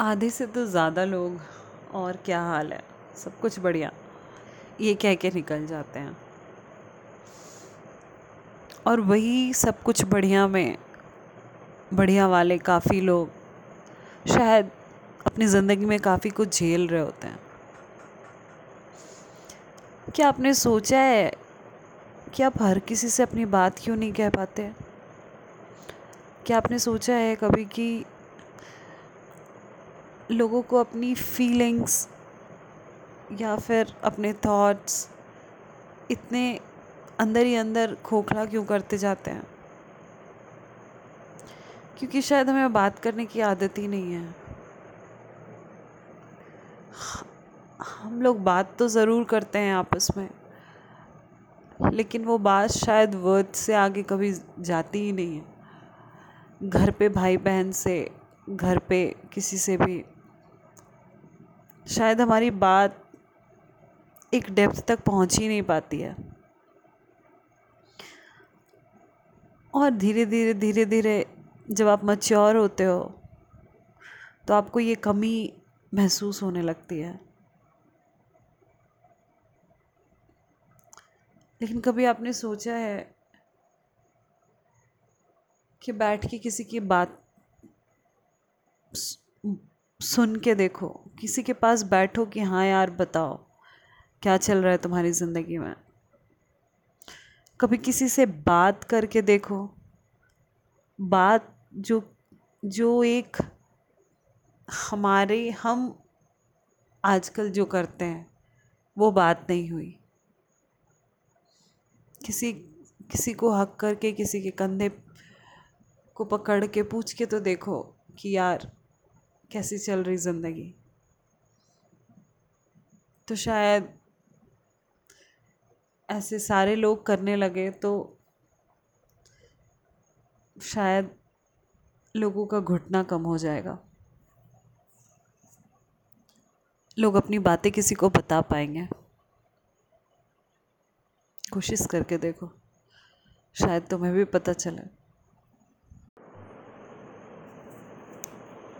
आधे से तो ज़्यादा लोग, और क्या हाल है? सब कुछ बढ़िया। ये कह के निकल जाते हैं। और वही सब कुछ बढ़िया में, बढ़िया वाले काफ़ी लोग, शायद अपनी ज़िंदगी में काफ़ी कुछ झेल रहे होते हैं। क्या आपने सोचा है कि आप हर किसी से अपनी बात क्यों नहीं कह पाते? क्या आपने सोचा है कभी कि लोगों को अपनी फीलिंग्स या फिर अपने थॉट्स इतने अंदर ही अंदर खोखला क्यों करते जाते हैं? क्योंकि शायद हमें बात करने की आदत ही नहीं है। हम लोग बात तो ज़रूर करते हैं आपस में, लेकिन वो बात शायद वर्ड से आगे कभी जाती ही नहीं है। घर पे भाई बहन से, घर पे किसी से भी शायद हमारी बात एक डेप्थ तक पहुँच ही नहीं पाती है। और धीरे धीरे धीरे धीरे जब आप मच्योर होते हो तो आपको ये कमी महसूस होने लगती है। लेकिन कभी आपने सोचा है कि बैठ के किसी की बात सुन के देखो। किसी के पास बैठो कि हाँ यार, बताओ, क्या चल रहा है तुम्हारी ज़िंदगी में? कभी किसी से बात करके देखो। बात जो जो एक हमारे, हम आजकल जो करते हैं, वो बात नहीं हुई। किसी किसी को हक करके, किसी के कंधे को पकड़ के पूछ के तो देखो कि यार कैसी चल रही ज़िंदगी? तो शायद ऐसे सारे लोग करने लगे तो शायद लोगों का घुटना कम हो जाएगा। लोग अपनी बातें किसी को बता पाएँगे। कोशिश करके देखो, शायद तुम्हें भी पता चले।